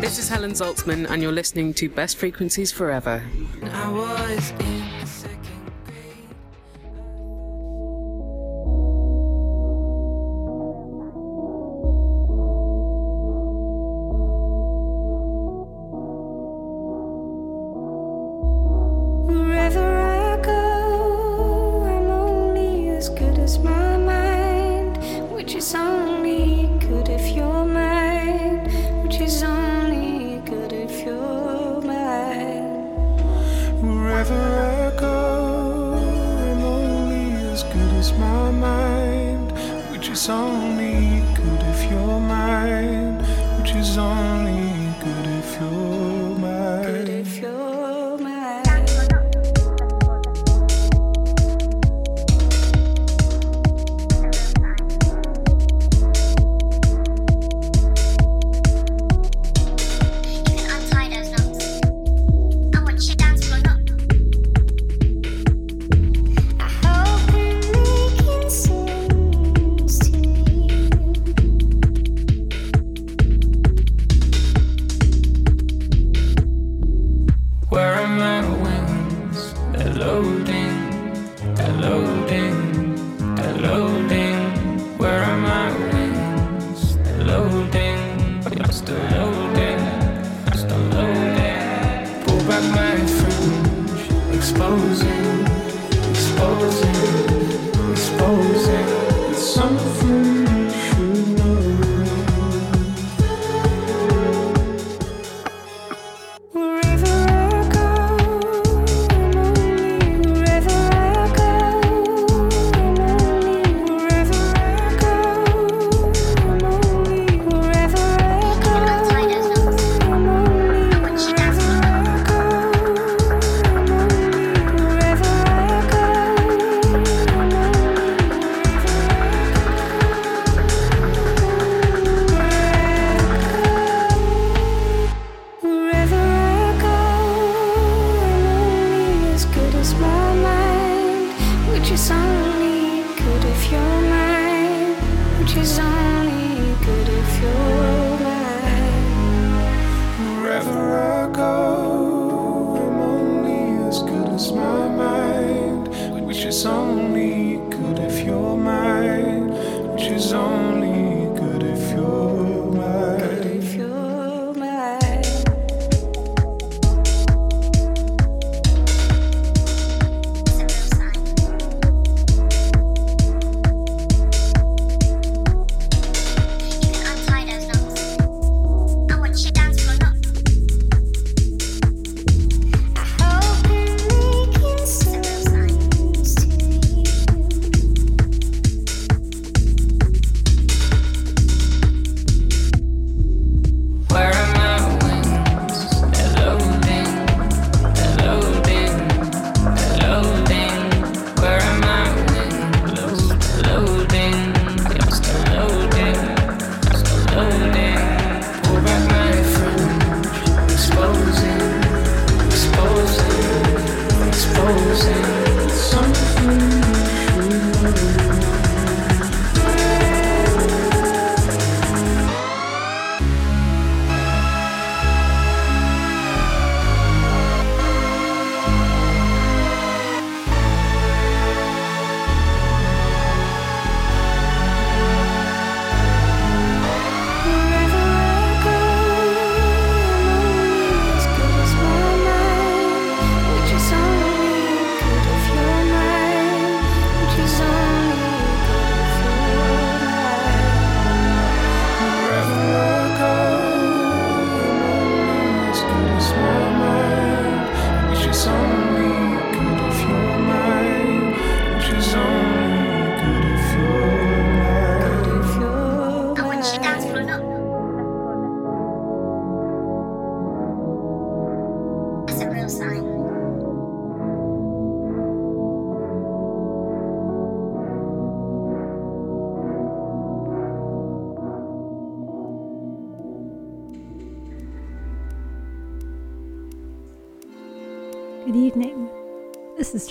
This is Helen Zaltzman, and you're listening to Best Frequencies Forever.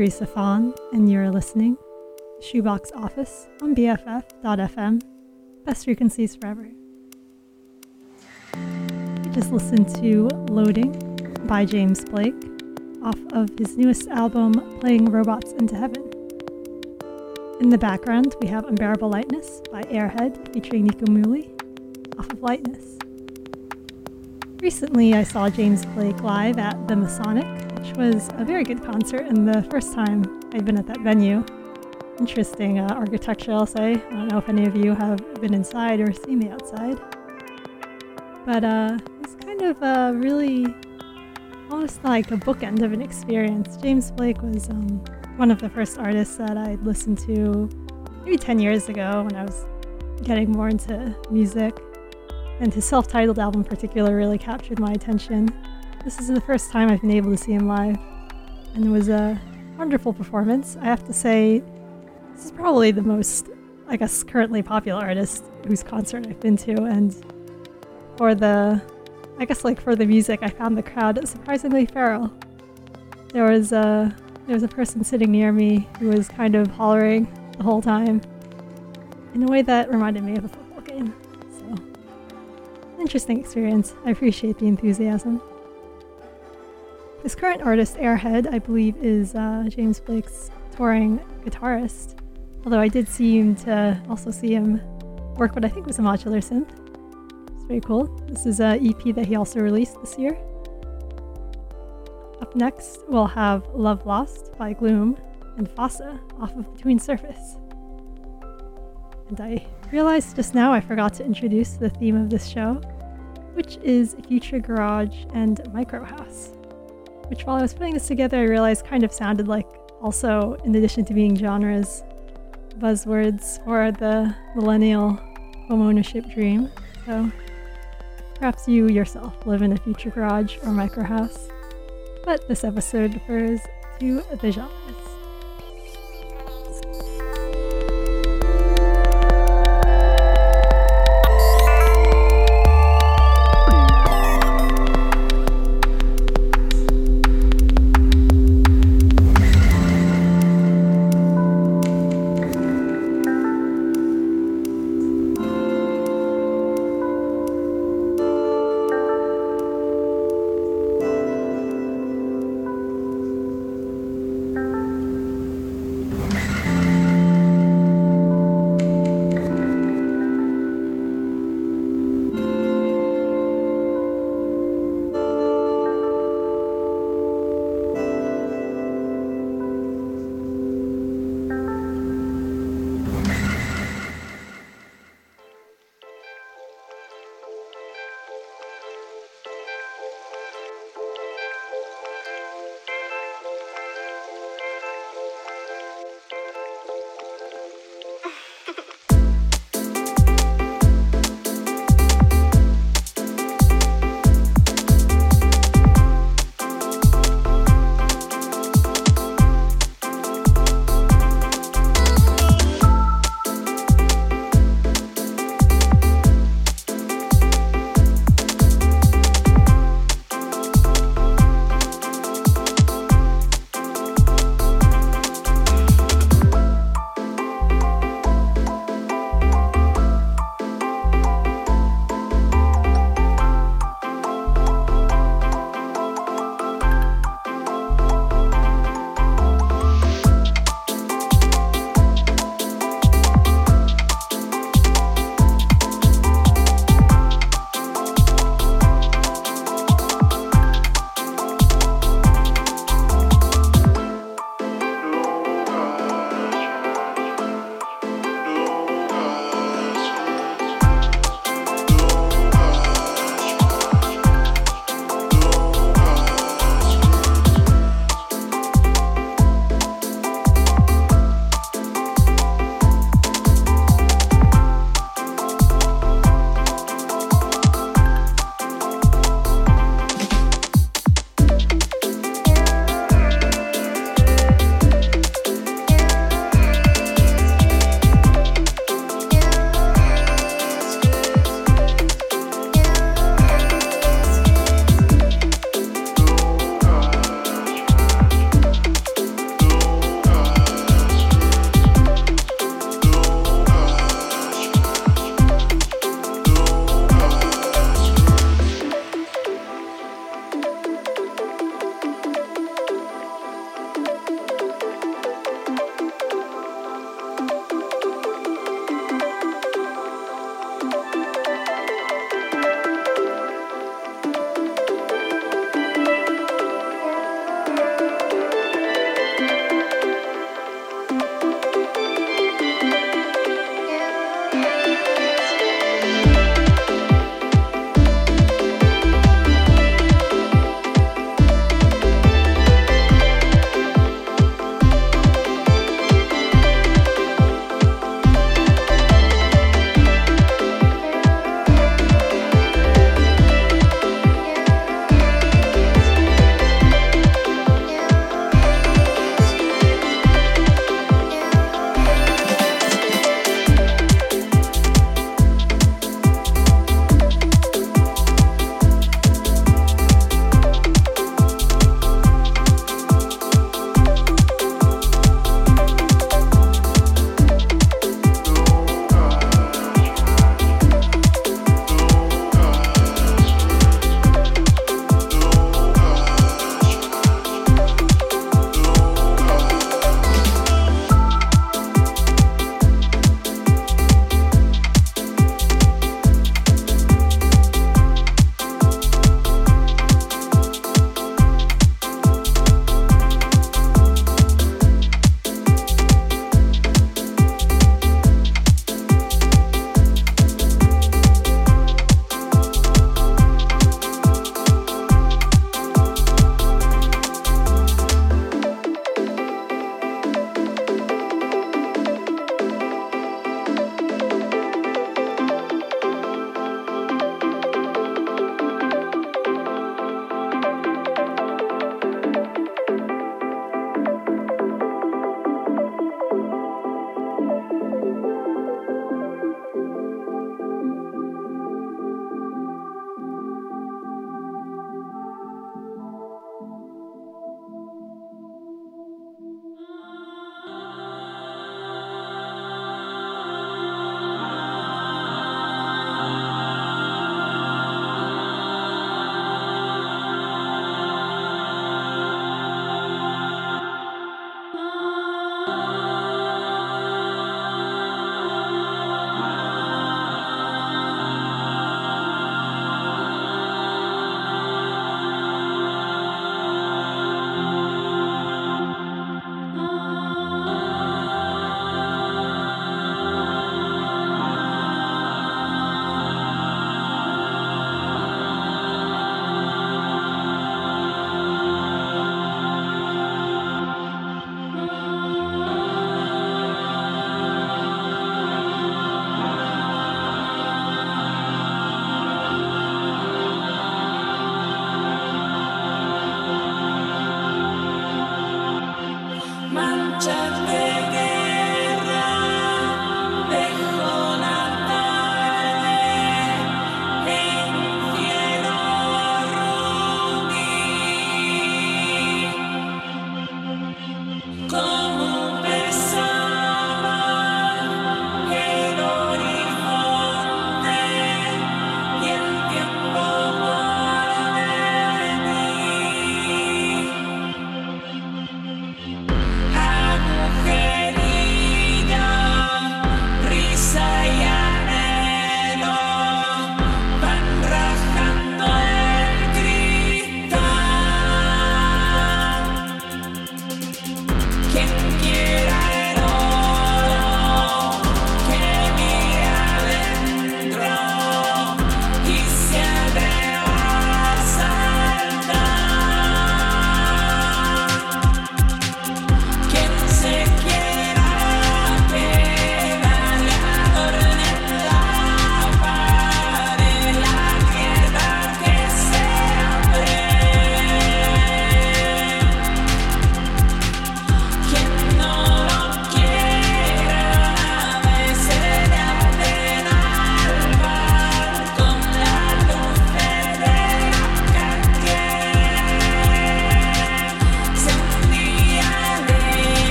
Teresa Fong, and you're listening Shoebox Office on BFF.fm. Best frequencies forever. Just listened to Loading by James Blake off of his newest album, Playing Robots into Heaven. In the background, we have Unbearable Lightness by Airhead featuring Nico Muhly off of Lightness. Recently, I saw James Blake live at the Masonic which was a very good concert and the first time I've been at that venue. Interesting uh, architecture, I'll say. I don't know if any of you have been inside or seen the outside. But uh, it's kind of a really almost like a bookend of an experience. James Blake was um, one of the first artists that I'd listened to maybe 10 years ago when I was getting more into music. And his self titled album, in particular, really captured my attention. This is the first time I've been able to see him live, and it was a wonderful performance. I have to say, this is probably the most, I guess, currently popular artist whose concert I've been to, and for the, I guess, like for the music, I found the crowd surprisingly feral. There was a there was a person sitting near me who was kind of hollering the whole time, in a way that reminded me of a football game. So, interesting experience. I appreciate the enthusiasm. This current artist, Airhead, I believe, is uh, James Blake's touring guitarist. Although I did see him to also see him work what I think was a modular synth. It's very cool. This is a EP that he also released this year. Up next, we'll have Love Lost by Glume and Phossa off of Between Surface. And I realized just now I forgot to introduce the theme of this show, which is Future Garage and Micro House. Which, while I was putting this together, I realized kind of sounded like also, in addition to being genres, buzzwords for the millennial homeownership dream. So perhaps you yourself live in a future garage or micro house. But this episode refers to the genres.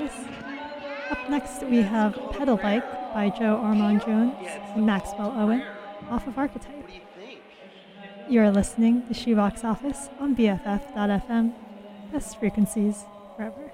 Up next we have Pedal Bike by Joe Armon-Jones and Maxwell Owin off of Archetype. You are listening to Shoebox Office on BFF.fm. Best frequencies forever.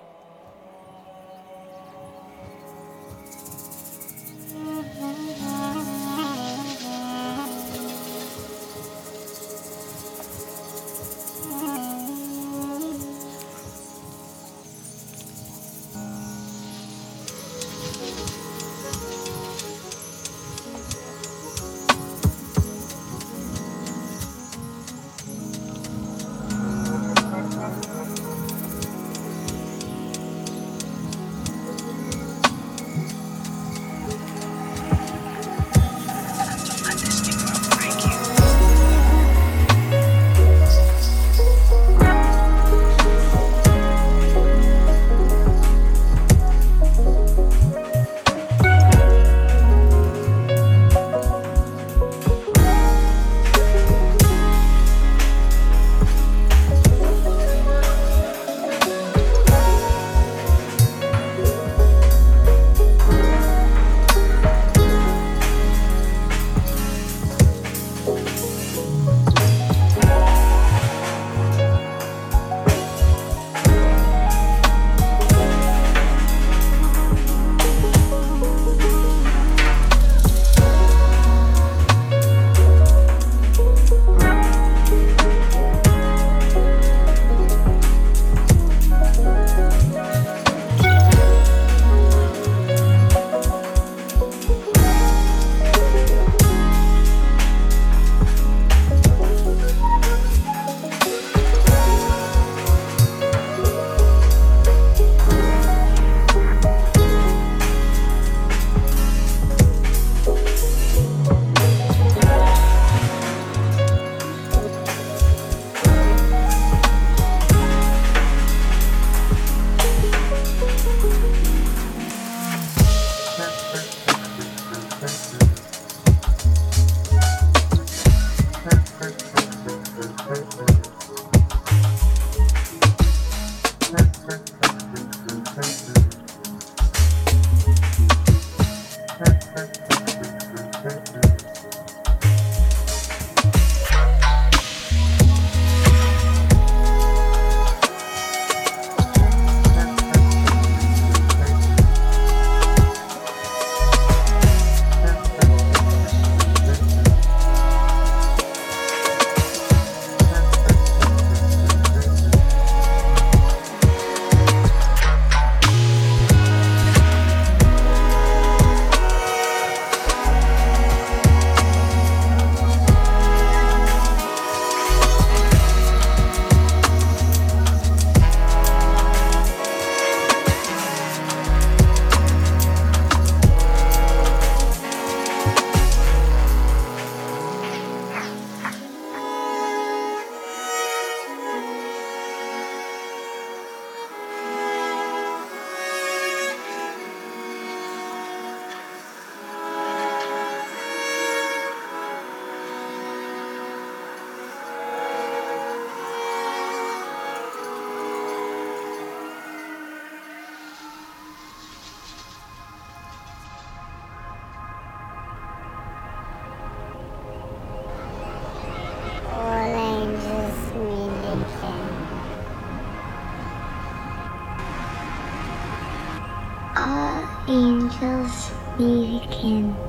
All angels music woke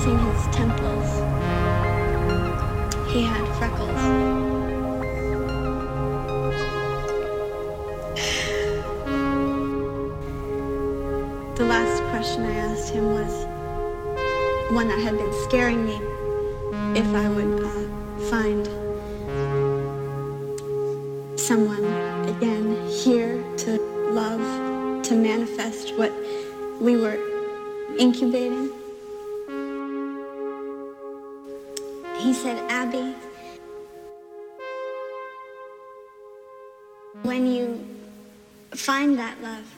kissing his temples. He had freckles. The last question I asked him was one that had been scaring me if I would that love,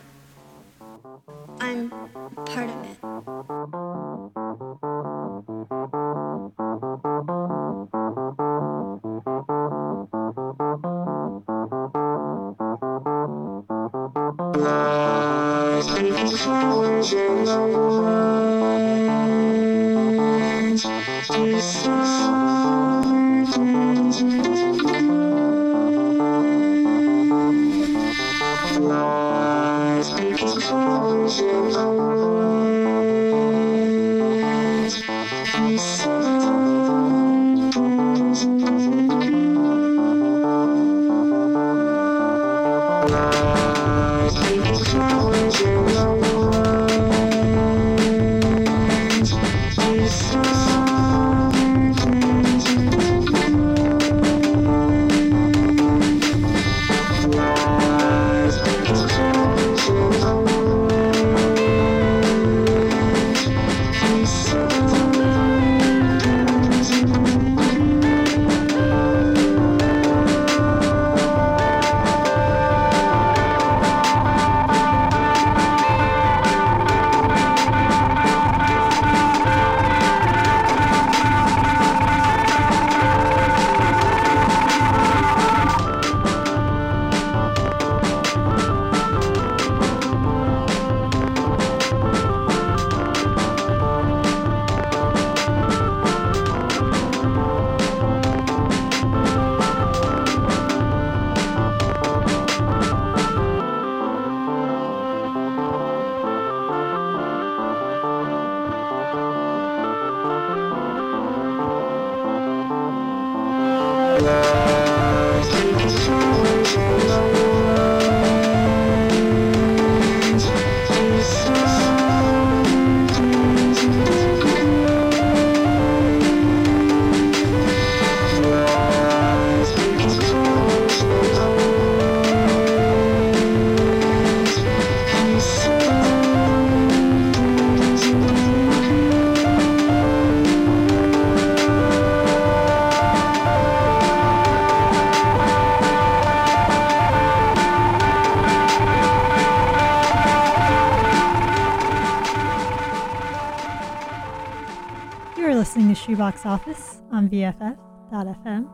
Shoebox Office on BFF.FM.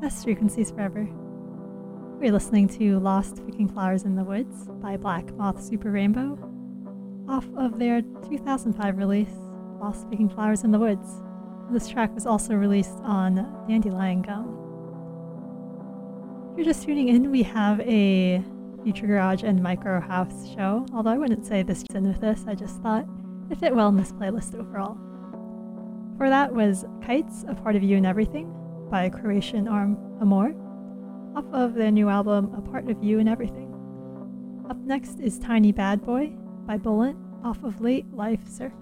Best frequencies forever. We're listening to Lost Picking Flowers in the Woods by Black Moth Super Rainbow off of their 2005 release, Lost Picking Flowers in the Woods. This track was also released on Dandelion Gum. If you're just tuning in, we have a Future Garage and Micro House show, although I wouldn't say this is in with this, I just thought it fit well in this playlist overall. For that was Kites, A Part of You and Everything by Croatian Arm Amor, off of their new album A Part of You and Everything. Up next is Tiny Bad Boy by Bullant, off of Late Life Circ.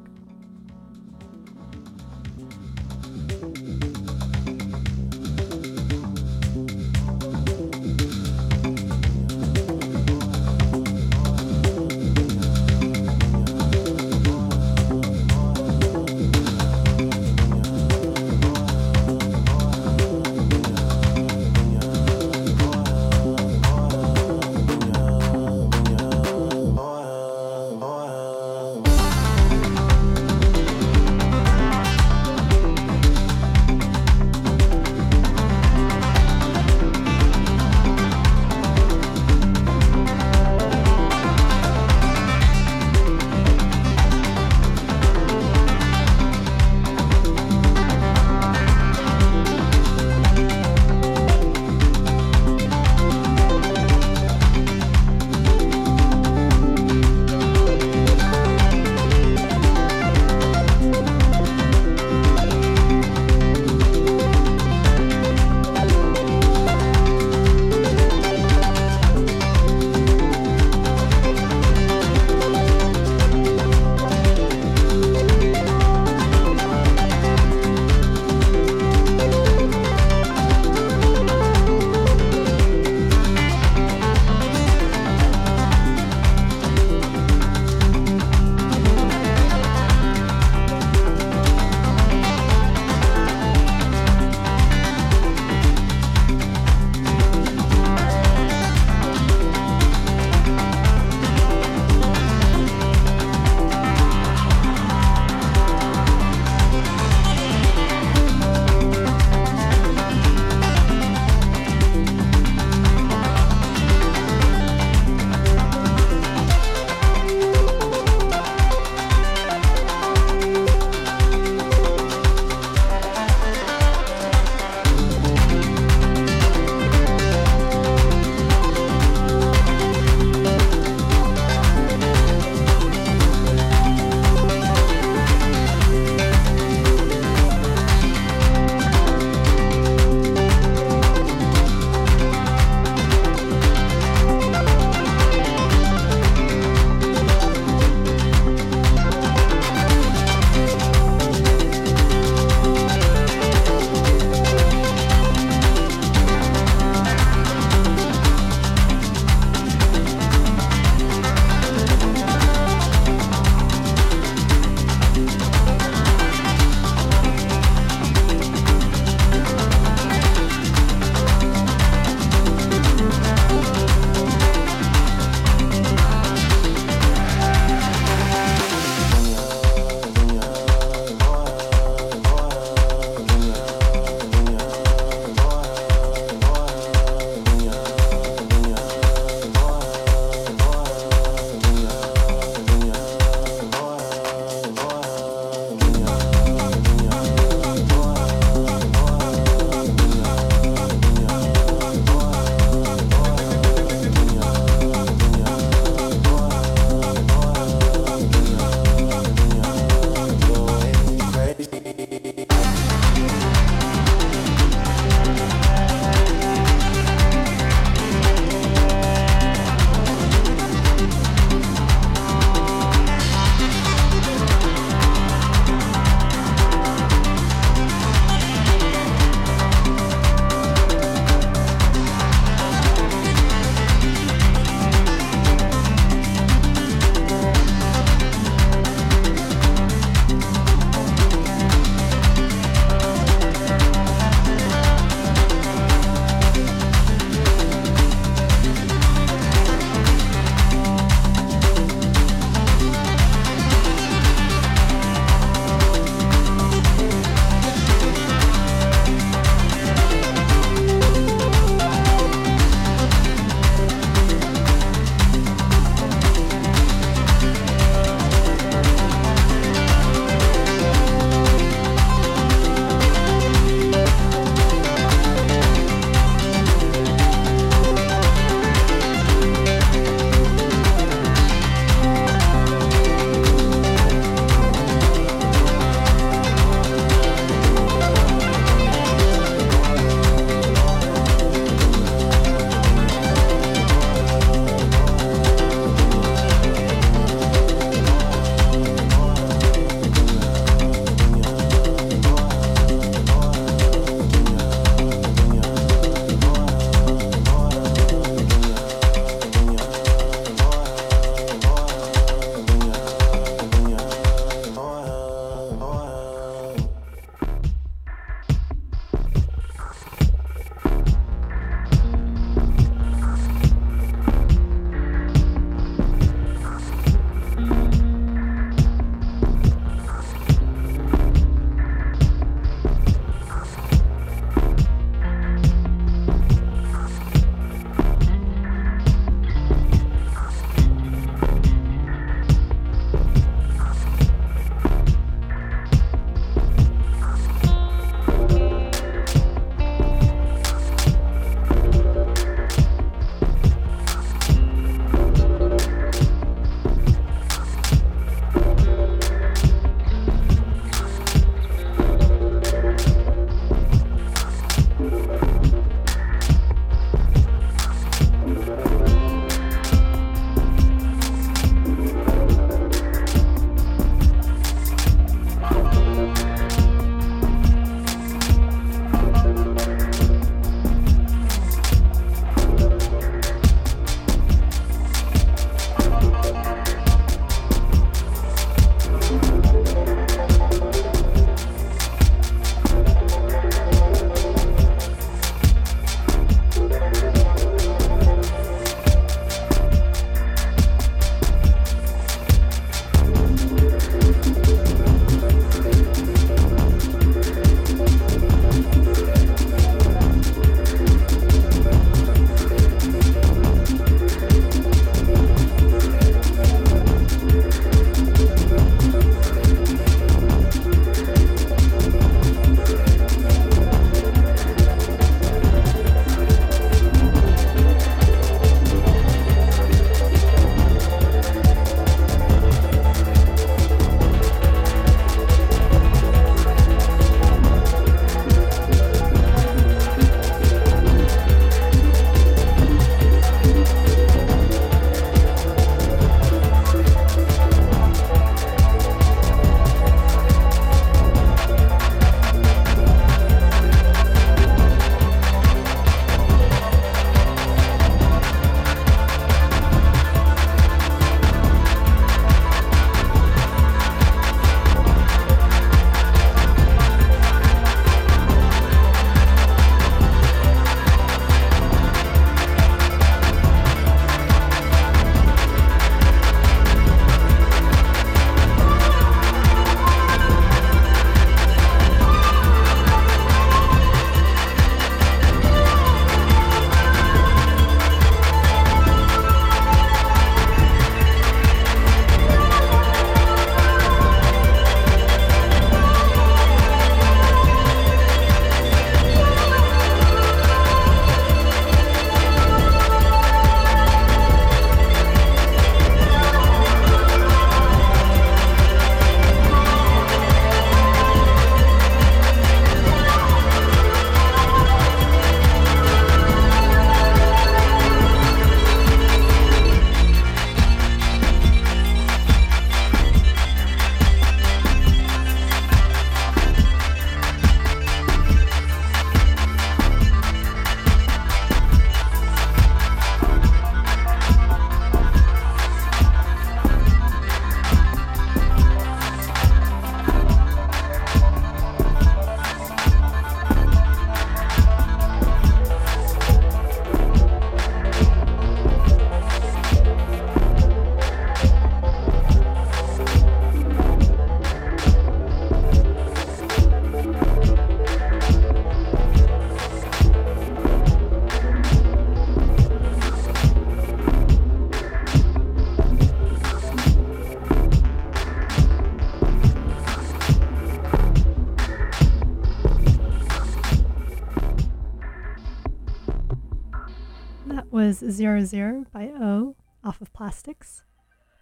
Was Zero Zero by Eaux off of Plastics.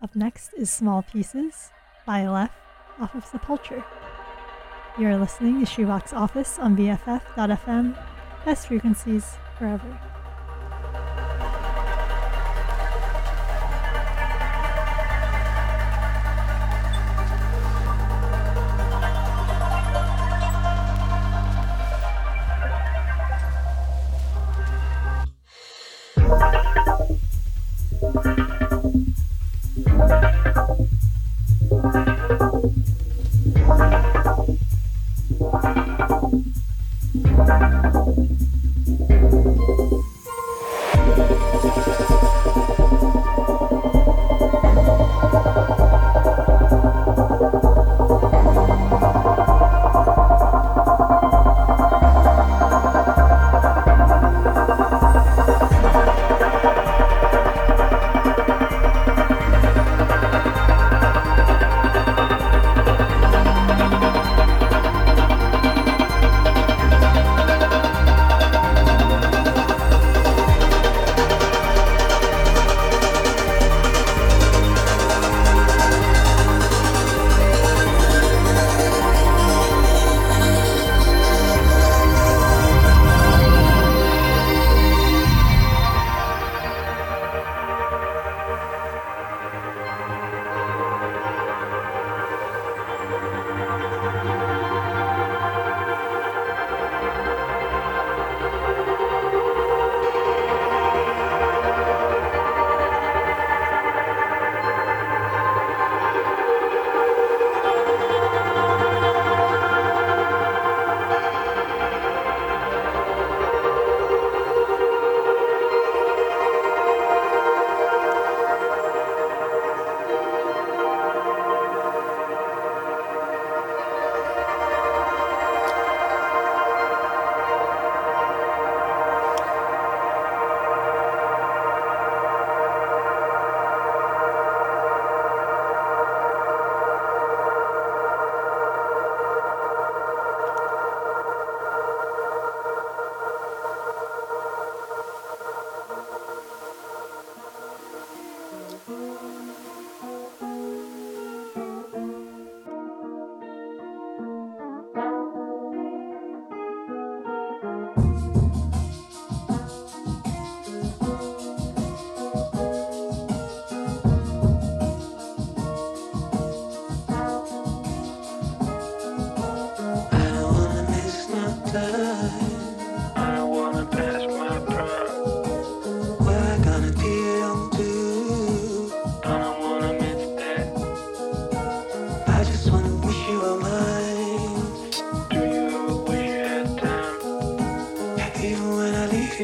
Up next is Small Pieces by Aleph off of Sepulture. You're listening to Shoebox Office on BFF.fm. Best frequencies forever.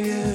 feel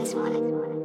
this one.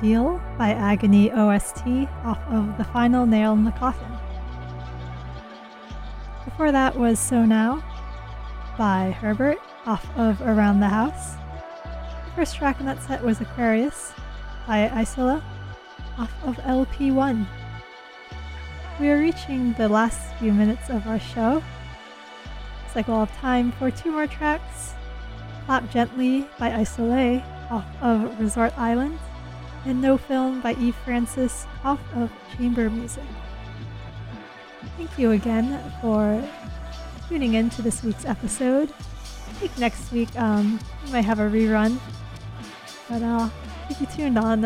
Ordeal by Agony OST off of The Final Nail in the Coffin. Before that was So Now by Herbert off of Around the House. The first track in that set was Aquarius by Isola off of LP1. We are reaching the last few minutes of our show. Looks like we'll have time for two more tracks. Clap Gently by Isolé off of Resort Island, and No Film by Eve Francis off of Chamber Music. Thank you again for tuning in to this week's episode. I think next week um, we might have a rerun, but uh, keep you tuned on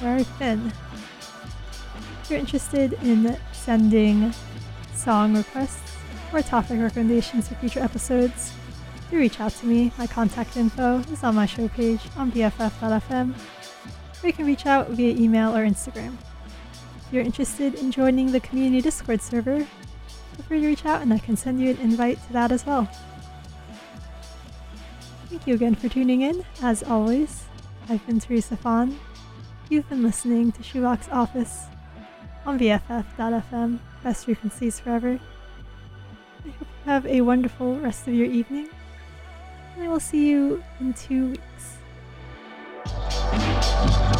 where I've been. If you're interested in sending song requests or topic recommendations for future episodes, do reach out to me. My contact info is on my show page on BFF.fm, you can reach out via email or Instagram. If you're interested in joining the community Discord server, feel free to reach out and I can send you an invite to that as well. Thank you again for tuning in. As always, I've been Teresa Fawn. You've been listening to Shoebox Office on BFF.fm, best frequencies forever. I hope you have a wonderful rest of your evening and I will see you in two weeks. I'm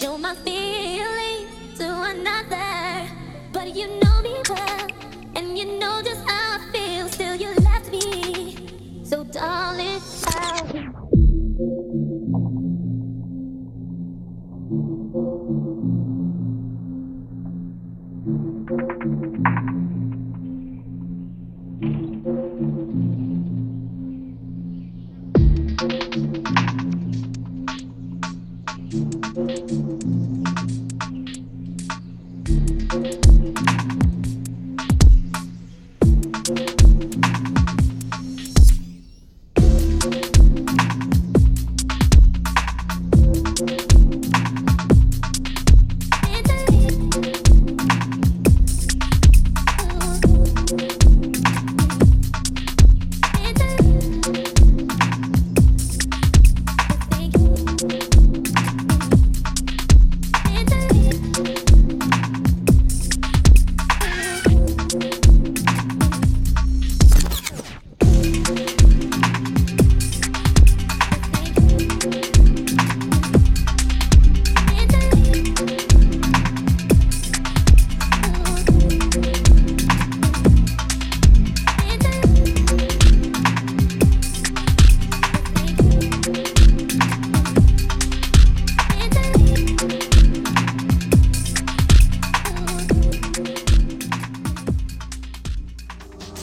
show my feelings to another. But you know me well, and you know just how